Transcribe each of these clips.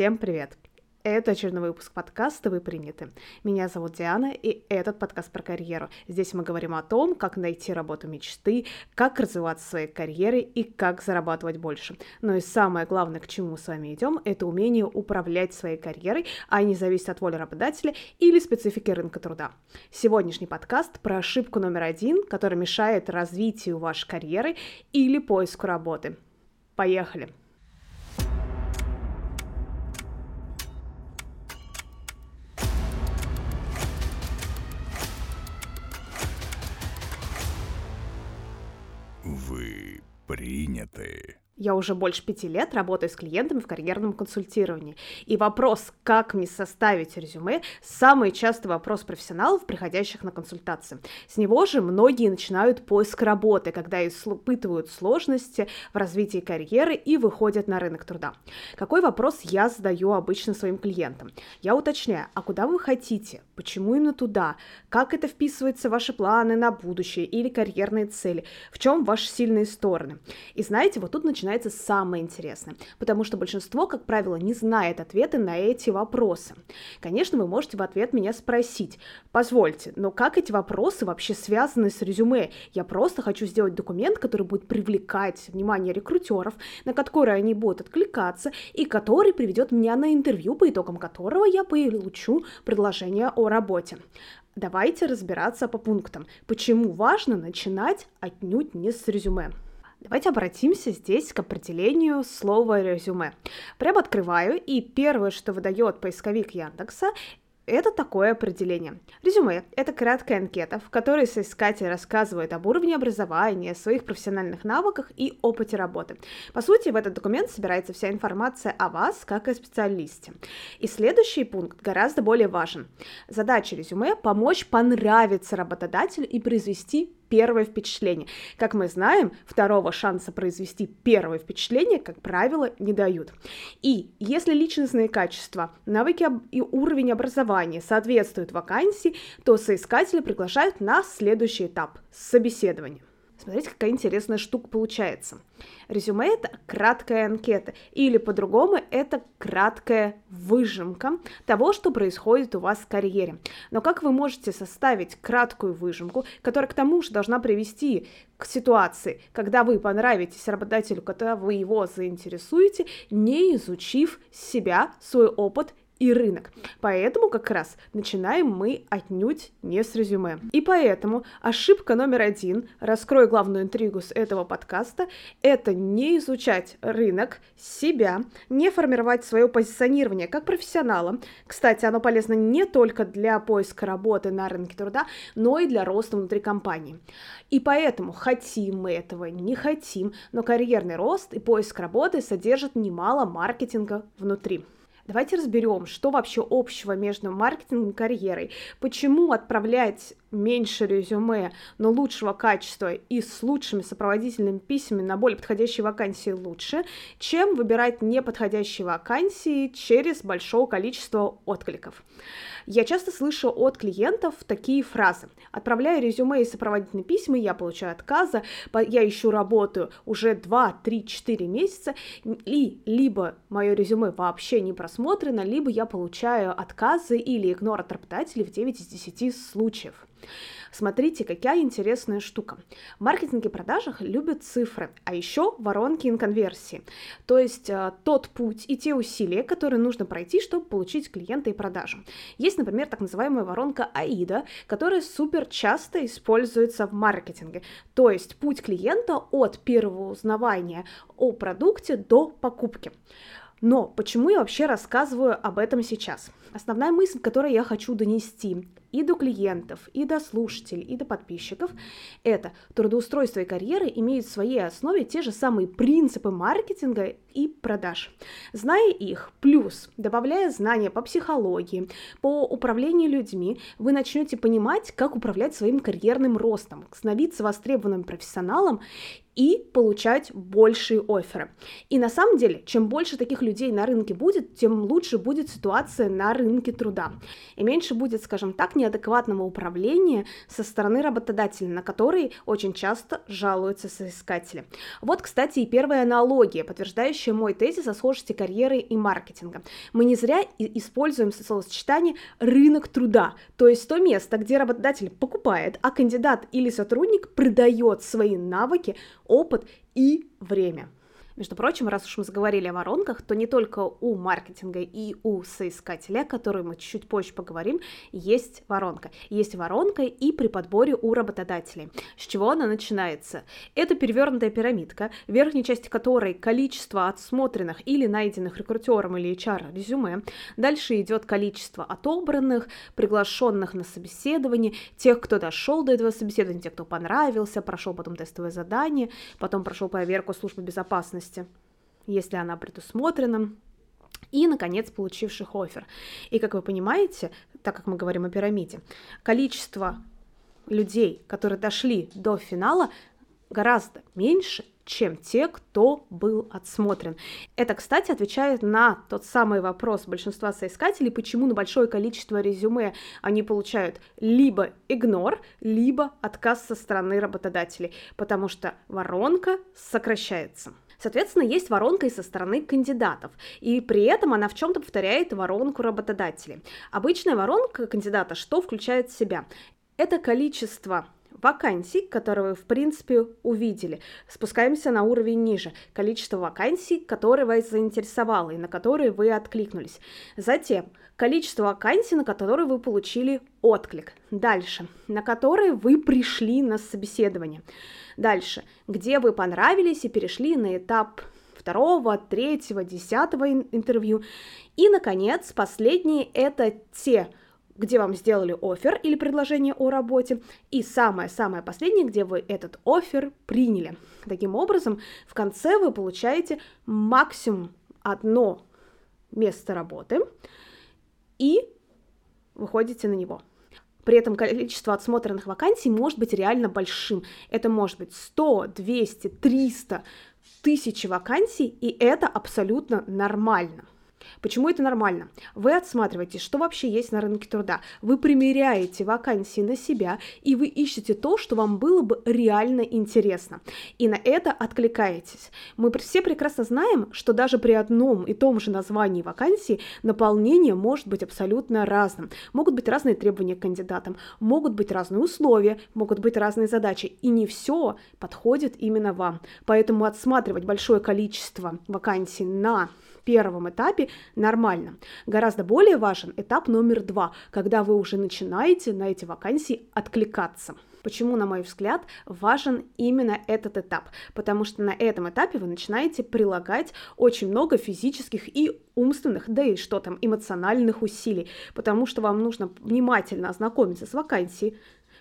Всем привет! Это очередной выпуск подкаста «Вы приняты». Меня зовут Диана, и этот подкаст про карьеру. Здесь мы говорим о том, как найти работу мечты, как развиваться в своей карьере и как зарабатывать больше. Но и самое главное, к чему мы с вами идем, это умение управлять своей карьерой, а не зависеть от воли работодателя или специфики рынка труда. Сегодняшний подкаст про ошибку номер один, которая мешает развитию вашей карьеры или поиску работы. Поехали! Приняты. Я уже больше пяти лет работаю с клиентами в карьерном консультировании. И вопрос, как мне составить резюме, самый частый вопрос профессионалов, приходящих на консультации. С него же многие начинают поиск работы, когда испытывают сложности в развитии карьеры и выходят на рынок труда. Какой вопрос я задаю обычно своим клиентам? Я уточняю, а куда вы хотите? Почему именно туда? Как это вписывается в ваши планы на будущее или карьерные цели? В чем ваши сильные стороны? И знаете, вот тут начинается начинается самое интересное, потому что большинство, как правило, не знает ответы на эти вопросы. Конечно, вы можете в ответ меня спросить, позвольте, но как эти вопросы вообще связаны с резюме? Я просто хочу сделать документ, который будет привлекать внимание рекрутеров, на который они будут откликаться, и который приведет меня на интервью, по итогам которого я получу предложение о работе. Давайте разбираться по пунктам. Почему важно начинать отнюдь не с резюме? Давайте обратимся здесь к определению слова резюме. Прям открываю, и первое, что выдает поисковик Яндекса, это такое определение. Резюме – это краткая анкета, в которой соискатель рассказывает об уровне образования, своих профессиональных навыках и опыте работы. По сути, в этот документ собирается вся информация о вас, как о специалисте. И следующий пункт гораздо более важен. Задача резюме – помочь понравиться работодателю и произвести первое впечатление. Как мы знаем, второго шанса произвести первое впечатление, как правило, не дают. И если личностные качества, навыки и уровень образования соответствуют вакансии, то соискатели приглашают на следующий этап – собеседование. Смотрите, какая интересная штука получается. Резюме — это краткая анкета, или по-другому это краткая выжимка того, что происходит у вас в карьере. Но как вы можете составить краткую выжимку, которая к тому же должна привести к ситуации, когда вы понравитесь работодателю, когда вы его заинтересуете, не изучив себя, свой опыт и рынок. Поэтому как раз начинаем мы отнюдь не с резюме. И поэтому ошибка номер один, раскрою главную интригу с этого подкаста, это не изучать рынок, себя, не формировать свое позиционирование как профессионала. Кстати, оно полезно не только для поиска работы на рынке труда, но и для роста внутри компании. И поэтому хотим мы этого, не хотим, но карьерный рост и поиск работы содержат немало маркетинга внутри. Давайте разберем, что вообще общего между маркетингом и карьерой. Почему отправлять меньше резюме, но лучшего качества и с лучшими сопроводительными письмами на более подходящие вакансии лучше, чем выбирать неподходящие вакансии через большое количество откликов. Я часто слышу от клиентов такие фразы. Отправляю резюме и сопроводительные письма, я получаю отказы, я ищу работу уже 2, 3, 4 месяца, и либо мое резюме вообще не просмотрено, либо я получаю отказы или игнор от работодателей в 9 из 10 случаев. Смотрите, какая интересная штука. В маркетинге и продажах любят цифры, а еще воронки инконверсии. То есть э, тот путь и те усилия, которые нужно пройти, чтобы получить клиента и продажу. Есть, например, так называемая воронка АИДа, которая супер часто используется в маркетинге. То есть путь клиента от первого узнавания о продукте до покупки. Но почему я вообще рассказываю об этом сейчас? Основная мысль, которую я хочу донести и до клиентов, и до слушателей, и до подписчиков, это трудоустройство и карьера имеют в своей основе те же самые принципы маркетинга и продаж. Зная их, плюс добавляя знания по психологии, по управлению людьми, вы начнете понимать, как управлять своим карьерным ростом, становиться востребованным профессионалом и получать большие оферы. И на самом деле, чем больше таких людей на рынке будет, тем лучше будет ситуация на рынке труда. И меньше будет, скажем так, неадекватного управления со стороны работодателя, на который очень часто жалуются соискатели. Вот, кстати, и первая аналогия, подтверждающая мой тезис о схожести карьеры и маркетинга. Мы не зря используем словосочетание «рынок труда», то есть то место, где работодатель покупает, а кандидат или сотрудник продает свои навыки, опыт и время. Между прочим, раз уж мы заговорили о воронках, то не только у маркетинга и у соискателя, о которой мы чуть позже поговорим, есть воронка. Есть воронка и при подборе у работодателей. С чего она начинается? Это перевернутая пирамидка, в верхней части которой количество отсмотренных или найденных рекрутером или HR резюме. Дальше идет количество отобранных, приглашенных на собеседование, тех, кто дошел до этого собеседования, тех, кто понравился, прошел потом тестовое задание, потом прошел проверку службы безопасности безопасности, если она предусмотрена, и, наконец, получивших офер. И, как вы понимаете, так как мы говорим о пирамиде, количество людей, которые дошли до финала, гораздо меньше, чем те, кто был отсмотрен. Это, кстати, отвечает на тот самый вопрос большинства соискателей, почему на большое количество резюме они получают либо игнор, либо отказ со стороны работодателей, потому что воронка сокращается. Соответственно, есть воронка и со стороны кандидатов, и при этом она в чем-то повторяет воронку работодателей. Обычная воронка кандидата что включает в себя? Это количество вакансий, которые вы, в принципе, увидели. Спускаемся на уровень ниже. Количество вакансий, которые вас заинтересовало и на которые вы откликнулись. Затем количество вакансий, на которые вы получили отклик. Дальше. На которые вы пришли на собеседование. Дальше, где вы понравились и перешли на этап второго, третьего, десятого интервью. И, наконец, последние – это те, где вам сделали офер или предложение о работе, и самое-самое последнее, где вы этот офер приняли. Таким образом, в конце вы получаете максимум одно место работы и выходите на него. При этом количество отсмотренных вакансий может быть реально большим. Это может быть 100, 200, 300, тысячи вакансий, и это абсолютно нормально. Почему это нормально? Вы отсматриваете, что вообще есть на рынке труда, вы примеряете вакансии на себя, и вы ищете то, что вам было бы реально интересно. И на это откликаетесь. Мы все прекрасно знаем, что даже при одном и том же названии вакансии наполнение может быть абсолютно разным. Могут быть разные требования к кандидатам, могут быть разные условия, могут быть разные задачи, и не все подходит именно вам. Поэтому отсматривать большое количество вакансий на первом этапе нормально. Гораздо более важен этап номер два, когда вы уже начинаете на эти вакансии откликаться. Почему, на мой взгляд, важен именно этот этап? Потому что на этом этапе вы начинаете прилагать очень много физических и умственных, да и что там, эмоциональных усилий, потому что вам нужно внимательно ознакомиться с вакансией,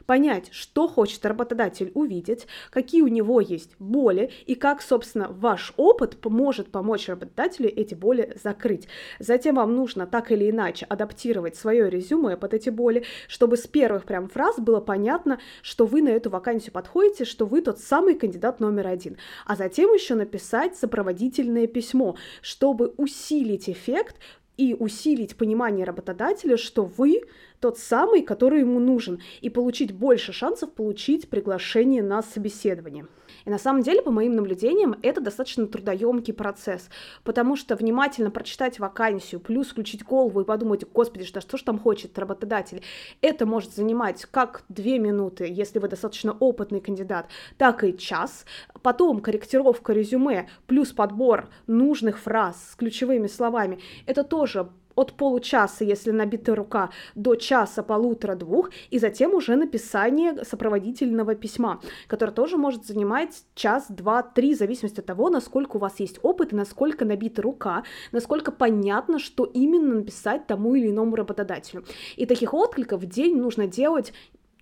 понять, что хочет работодатель увидеть, какие у него есть боли и как, собственно, ваш опыт может помочь работодателю эти боли закрыть. Затем вам нужно так или иначе адаптировать свое резюме под эти боли, чтобы с первых прям фраз было понятно, что вы на эту вакансию подходите, что вы тот самый кандидат номер один. А затем еще написать сопроводительное письмо, чтобы усилить эффект и усилить понимание работодателя, что вы тот самый, который ему нужен, и получить больше шансов получить приглашение на собеседование. И на самом деле, по моим наблюдениям, это достаточно трудоемкий процесс, потому что внимательно прочитать вакансию, плюс включить голову и подумать, господи, что, что ж там хочет работодатель, это может занимать как две минуты, если вы достаточно опытный кандидат, так и час. Потом корректировка резюме, плюс подбор нужных фраз с ключевыми словами, это тоже от получаса, если набита рука, до часа, полутора, двух, и затем уже написание сопроводительного письма, которое тоже может занимать час, два, три, в зависимости от того, насколько у вас есть опыт и насколько набита рука, насколько понятно, что именно написать тому или иному работодателю. И таких откликов в день нужно делать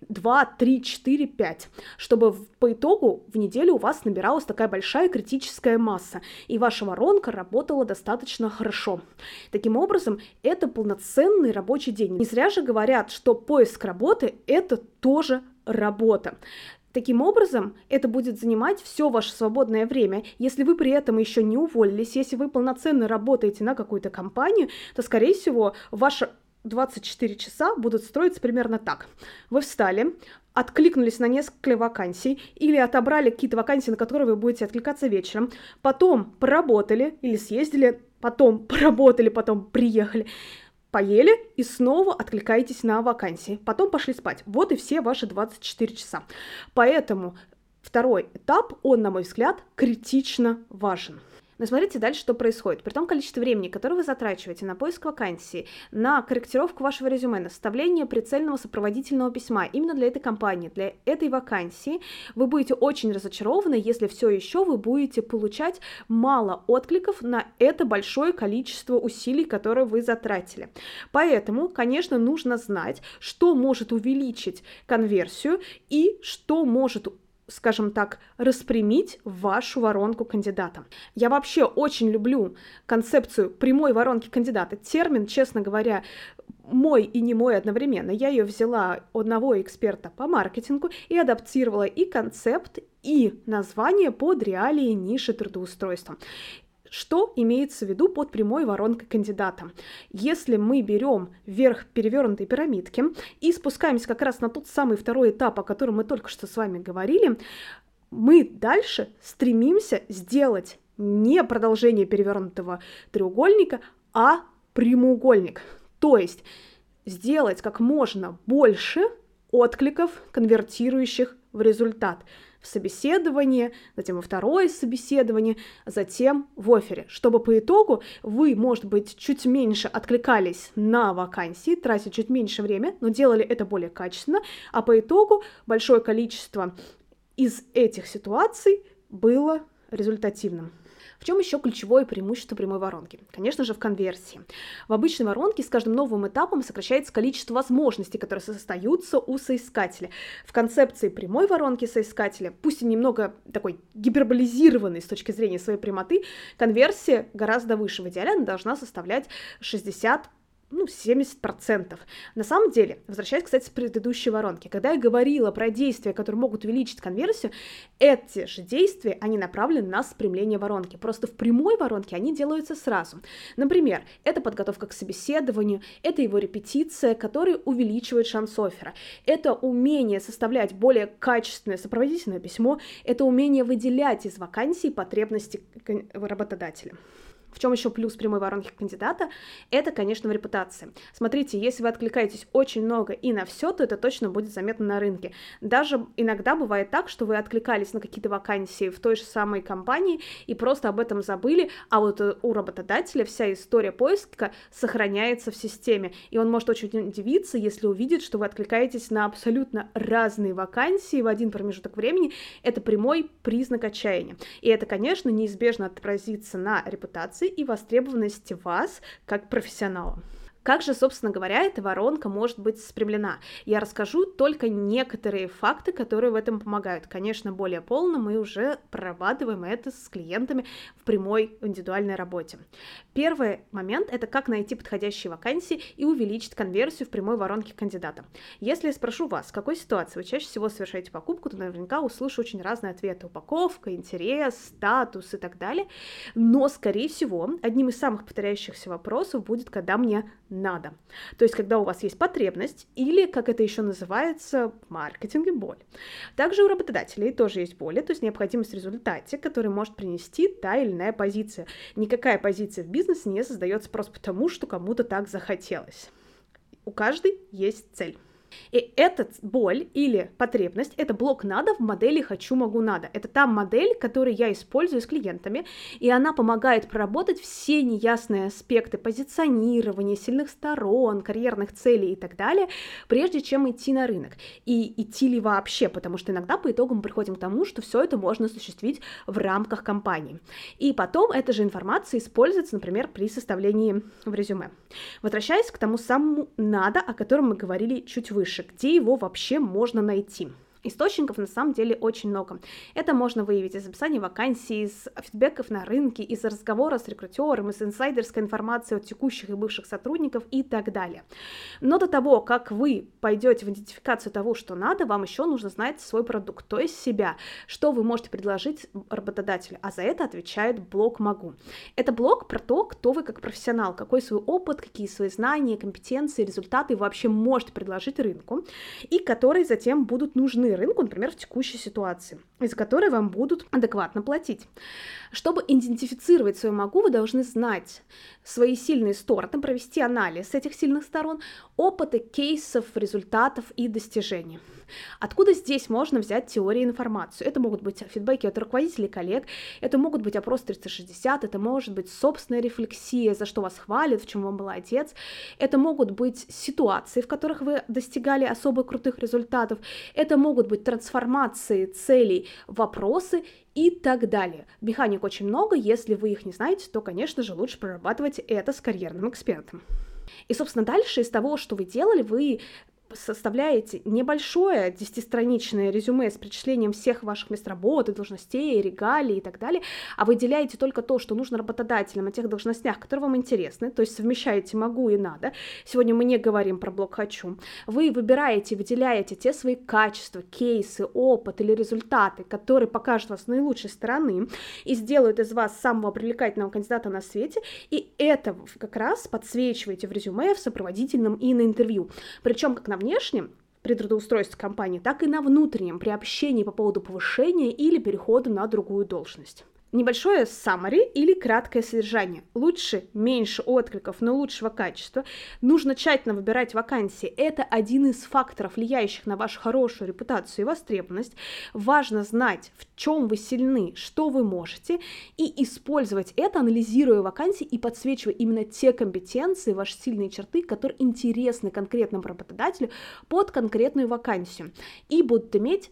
2, 3, 4, 5, чтобы по итогу в неделю у вас набиралась такая большая критическая масса, и ваша воронка работала достаточно хорошо. Таким образом, это полноценный рабочий день. Не зря же говорят, что поиск работы — это тоже работа. Таким образом, это будет занимать все ваше свободное время. Если вы при этом еще не уволились, если вы полноценно работаете на какую-то компанию, то, скорее всего, ваше 24 часа будут строиться примерно так. Вы встали, откликнулись на несколько вакансий или отобрали какие-то вакансии, на которые вы будете откликаться вечером, потом поработали или съездили, потом поработали, потом приехали, поели и снова откликаетесь на вакансии, потом пошли спать. Вот и все ваши 24 часа. Поэтому второй этап, он, на мой взгляд, критично важен. Но смотрите дальше, что происходит. При том количестве времени, которое вы затрачиваете на поиск вакансии, на корректировку вашего резюме, на составление прицельного сопроводительного письма именно для этой компании, для этой вакансии, вы будете очень разочарованы, если все еще вы будете получать мало откликов на это большое количество усилий, которые вы затратили. Поэтому, конечно, нужно знать, что может увеличить конверсию и что может скажем так, распрямить вашу воронку кандидата. Я вообще очень люблю концепцию прямой воронки кандидата. Термин, честно говоря, мой и не мой одновременно. Я ее взяла одного эксперта по маркетингу и адаптировала и концепт, и название под реалии ниши трудоустройства. Что имеется в виду под прямой воронкой кандидата? Если мы берем вверх перевернутой пирамидки и спускаемся как раз на тот самый второй этап, о котором мы только что с вами говорили, мы дальше стремимся сделать не продолжение перевернутого треугольника, а прямоугольник. То есть сделать как можно больше откликов, конвертирующих в результат собеседовании, затем во второе собеседование, затем в офере, чтобы по итогу вы, может быть, чуть меньше откликались на вакансии, тратили чуть меньше времени, но делали это более качественно, а по итогу большое количество из этих ситуаций было результативным. В чем еще ключевое преимущество прямой воронки? Конечно же, в конверсии. В обычной воронке с каждым новым этапом сокращается количество возможностей, которые состоятся у соискателя. В концепции прямой воронки соискателя, пусть и немного такой гиперболизированной с точки зрения своей прямоты, конверсия гораздо выше. В идеале она должна составлять 60 ну, 70%. На самом деле, возвращаясь, кстати, к предыдущей воронке, когда я говорила про действия, которые могут увеличить конверсию, эти же действия, они направлены на спрямление воронки. Просто в прямой воронке они делаются сразу. Например, это подготовка к собеседованию, это его репетиция, которая увеличивает шанс оффера. Это умение составлять более качественное сопроводительное письмо, это умение выделять из вакансий потребности работодателя. Чем еще плюс прямой воронки кандидата? Это, конечно, в репутации. Смотрите, если вы откликаетесь очень много и на все, то это точно будет заметно на рынке. Даже иногда бывает так, что вы откликались на какие-то вакансии в той же самой компании и просто об этом забыли, а вот э, у работодателя вся история поиска сохраняется в системе, и он может очень удивиться, если увидит, что вы откликаетесь на абсолютно разные вакансии в один промежуток времени. Это прямой признак отчаяния. И это, конечно, неизбежно отразится на репутации, и востребованности вас как профессионала. Как же, собственно говоря, эта воронка может быть спрямлена? Я расскажу только некоторые факты, которые в этом помогают. Конечно, более полно мы уже прорабатываем это с клиентами в прямой индивидуальной работе. Первый момент – это как найти подходящие вакансии и увеличить конверсию в прямой воронке кандидата. Если я спрошу вас, в какой ситуации вы чаще всего совершаете покупку, то наверняка услышу очень разные ответы. Упаковка, интерес, статус и так далее. Но, скорее всего, одним из самых повторяющихся вопросов будет, когда мне надо. То есть, когда у вас есть потребность или, как это еще называется в маркетинге, боль. Также у работодателей тоже есть боль, то есть необходимость в результате, который может принести та или иная позиция. Никакая позиция в бизнесе не создается просто потому, что кому-то так захотелось. У каждой есть цель. И эта боль или потребность — это блок «надо» в модели «хочу, могу, надо». Это та модель, которую я использую с клиентами, и она помогает проработать все неясные аспекты позиционирования, сильных сторон, карьерных целей и так далее, прежде чем идти на рынок. И идти ли вообще, потому что иногда по итогам приходим к тому, что все это можно осуществить в рамках компании. И потом эта же информация используется, например, при составлении в резюме. Возвращаясь к тому самому «надо», о котором мы говорили чуть выше, где его вообще можно найти. Источников на самом деле очень много. Это можно выявить из описания вакансий, из фидбэков на рынке, из разговора с рекрутером, из инсайдерской информации от текущих и бывших сотрудников и так далее. Но до того, как вы пойдете в идентификацию того, что надо, вам еще нужно знать свой продукт, то есть себя, что вы можете предложить работодателю, а за это отвечает блог «Могу». Это блог про то, кто вы как профессионал, какой свой опыт, какие свои знания, компетенции, результаты вы вообще можете предложить рынку, и которые затем будут нужны нужны рынку, например, в текущей ситуации, из которой вам будут адекватно платить. Чтобы идентифицировать свою могу, вы должны знать свои сильные стороны, провести анализ этих сильных сторон, опыты, кейсов, результатов и достижений. Откуда здесь можно взять теорию и информацию? Это могут быть фидбэки от руководителей коллег, это могут быть опрос 360, это может быть собственная рефлексия, за что вас хвалят, в чем вам молодец, это могут быть ситуации, в которых вы достигали особо крутых результатов, это могут быть трансформации целей, вопросы и так далее. Механик очень много, если вы их не знаете, то, конечно же, лучше прорабатывать это с карьерным экспертом. И, собственно, дальше из того, что вы делали, вы составляете небольшое десятистраничное резюме с перечислением всех ваших мест работы, должностей, регалий и так далее, а выделяете только то, что нужно работодателям о тех должностях, которые вам интересны, то есть совмещаете могу и надо. Сегодня мы не говорим про блок хочу. Вы выбираете, выделяете те свои качества, кейсы, опыт или результаты, которые покажут вас наилучшей стороны и сделают из вас самого привлекательного кандидата на свете, и это как раз подсвечиваете в резюме, в сопроводительном и на интервью. Причем как на внешнем, при трудоустройстве компании, так и на внутреннем, при общении по поводу повышения или перехода на другую должность. Небольшое summary или краткое содержание. Лучше, меньше откликов, но лучшего качества. Нужно тщательно выбирать вакансии. Это один из факторов, влияющих на вашу хорошую репутацию и востребованность. Важно знать, в чем вы сильны, что вы можете, и использовать это, анализируя вакансии и подсвечивая именно те компетенции, ваши сильные черты, которые интересны конкретному работодателю под конкретную вакансию и будут иметь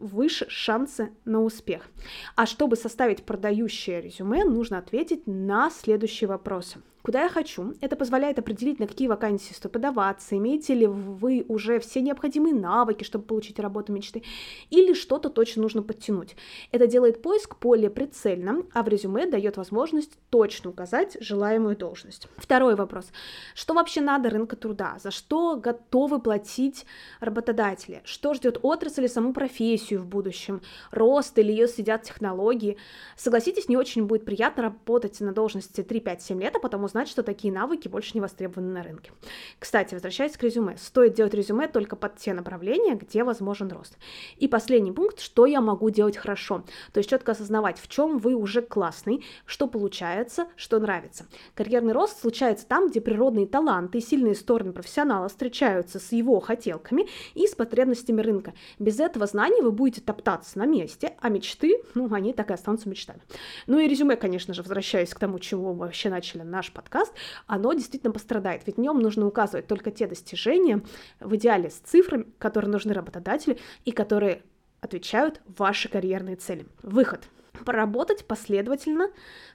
выше шансы на успех. А чтобы составить продающее резюме, нужно ответить на следующие вопросы. Куда я хочу? Это позволяет определить, на какие вакансии стоит подаваться, имеете ли вы уже все необходимые навыки, чтобы получить работу мечты, или что-то точно нужно подтянуть. Это делает поиск более прицельным, а в резюме дает возможность точно указать желаемую должность. Второй вопрос. Что вообще надо рынка труда? За что готовы платить работодатели? Что ждет отрасль и саму профессию в будущем? Рост или ее сидят технологии? Согласитесь, не очень будет приятно работать на должности 3-5-7 лет, а потом узнать, что такие навыки больше не востребованы на рынке. Кстати, возвращаясь к резюме, стоит делать резюме только под те направления, где возможен рост. И последний пункт, что я могу делать хорошо. То есть четко осознавать, в чем вы уже классный, что получается, что нравится. Карьерный рост случается там, где природные таланты и сильные стороны профессионала встречаются с его хотелками и с потребностями рынка. Без этого знания вы будете топтаться на месте, а мечты, ну, они так и останутся мечтами. Ну и резюме, конечно же, возвращаясь к тому, чего мы вообще начали наш подкаст, оно действительно пострадает, ведь в нем нужно указывать только те достижения, в идеале с цифрами, которые нужны работодателю и которые отвечают ваши карьерные цели. Выход. Проработать последовательно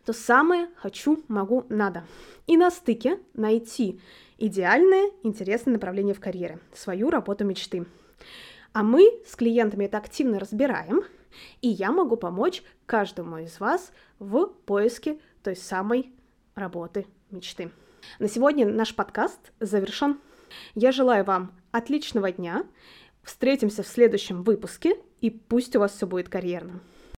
то самое «хочу», «могу», «надо». И на стыке найти идеальное, интересное направление в карьере, свою работу мечты. А мы с клиентами это активно разбираем, и я могу помочь каждому из вас в поиске той самой работы мечты. На сегодня наш подкаст завершен. Я желаю вам отличного дня. Встретимся в следующем выпуске, и пусть у вас все будет карьерно.